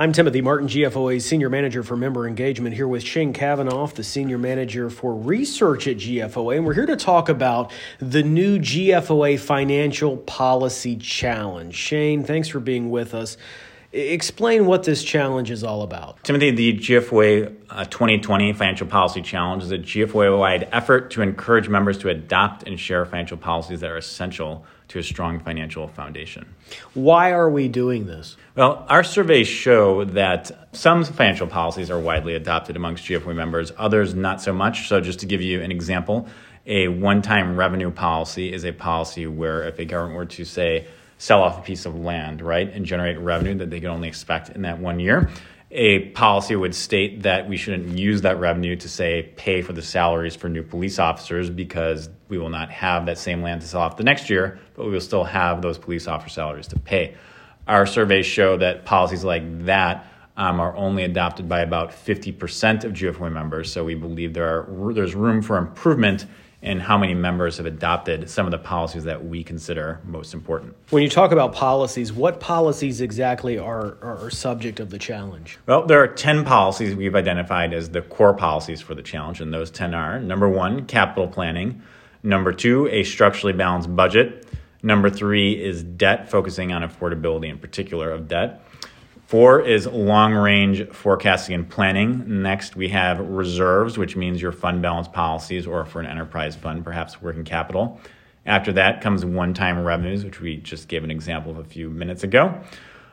I'm Timothy Martin, GFOA's Senior Manager for Member Engagement, here with Shayne Kavanagh, the Senior Manager for Research at GFOA. And we're here to talk about the new GFOA Financial Policy Challenge. Shayne, thanks for being with us. Explain what this challenge is all about. Timothy, the GFOA uh, 2020 Financial Policy Challenge is a GFOA wide effort to encourage members to adopt and share financial policies that are essential to a strong financial foundation. Why are we doing this? Well, our surveys show that some financial policies are widely adopted amongst GFOA members, others not so much. So, just to give you an example, a one time revenue policy is a policy where if a government were to say, sell off a piece of land, right, and generate revenue that they can only expect in that one year. A policy would state that we shouldn't use that revenue to say pay for the salaries for new police officers because we will not have that same land to sell off the next year, but we will still have those police officer salaries to pay. Our surveys show that policies like that um, are only adopted by about 50% of GFOA members. So we believe there are there's room for improvement and how many members have adopted some of the policies that we consider most important. When you talk about policies, what policies exactly are, are, are, subject of the challenge? Well, there are 10 policies we've identified as the core policies for the challenge, and those 10 are number one, capital planning, number two, a structurally balanced budget, number three is debt, focusing on affordability in particular of debt. Four is long range forecasting and planning. Next, we have reserves, which means your fund balance policies, or for an enterprise fund, perhaps working capital. After that comes one time revenues, which we just gave an example of a few minutes ago.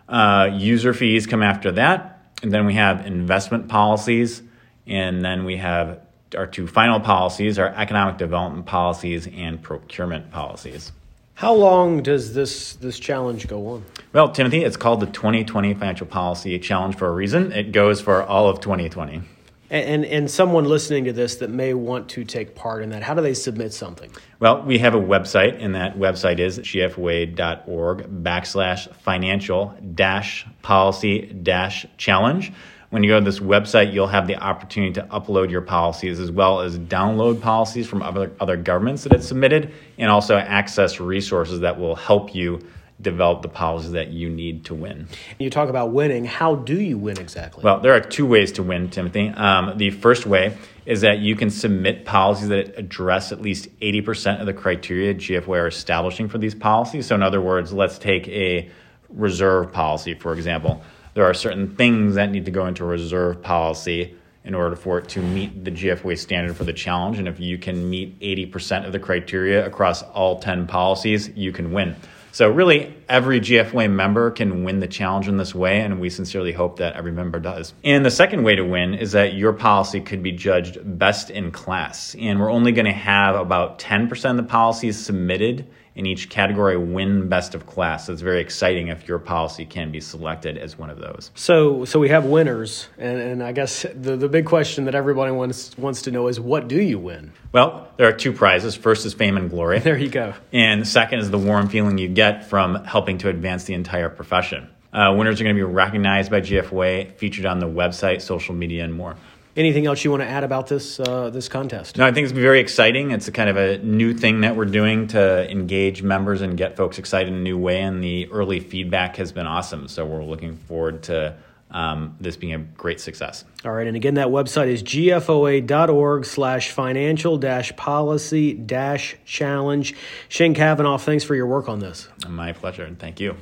Uh, user fees come after that. And then we have investment policies. And then we have our two final policies our economic development policies and procurement policies. How long does this this challenge go on? Well, Timothy, it's called the 2020 Financial Policy Challenge for a reason. It goes for all of 2020. And, and, and someone listening to this that may want to take part in that, how do they submit something? Well, we have a website, and that website is gfoa.org backslash financial dash policy dash challenge. When you go to this website, you'll have the opportunity to upload your policies as well as download policies from other, other governments that have submitted and also access resources that will help you develop the policies that you need to win. You talk about winning. How do you win exactly? Well, there are two ways to win, Timothy. Um, the first way is that you can submit policies that address at least 80% of the criteria GFOA are establishing for these policies. So, in other words, let's take a reserve policy, for example there are certain things that need to go into reserve policy in order for it to meet the GFOA standard for the challenge. And if you can meet 80% of the criteria across all 10 policies, you can win. So, really, every GFOA member can win the challenge in this way, and we sincerely hope that every member does. And the second way to win is that your policy could be judged best in class. And we're only going to have about 10% of the policies submitted in each category win best of class. So it's very exciting if your policy can be selected as one of those. So, so we have winners, and, and I guess the, the big question that everybody wants wants to know is what do you win? Well, there are two prizes. First is fame and glory. There you go. And second is the warm feeling you get from helping to advance the entire profession. Uh, winners are going to be recognized by GFOA, featured on the website, social media, and more. Anything else you want to add about this uh, this contest? No, I think it's very exciting. It's a kind of a new thing that we're doing to engage members and get folks excited in a new way. And the early feedback has been awesome. So we're looking forward to um, this being a great success. All right. And again, that website is gfoa.org slash financial dash policy dash challenge. Shayne Kavanagh, thanks for your work on this. My pleasure. And thank you.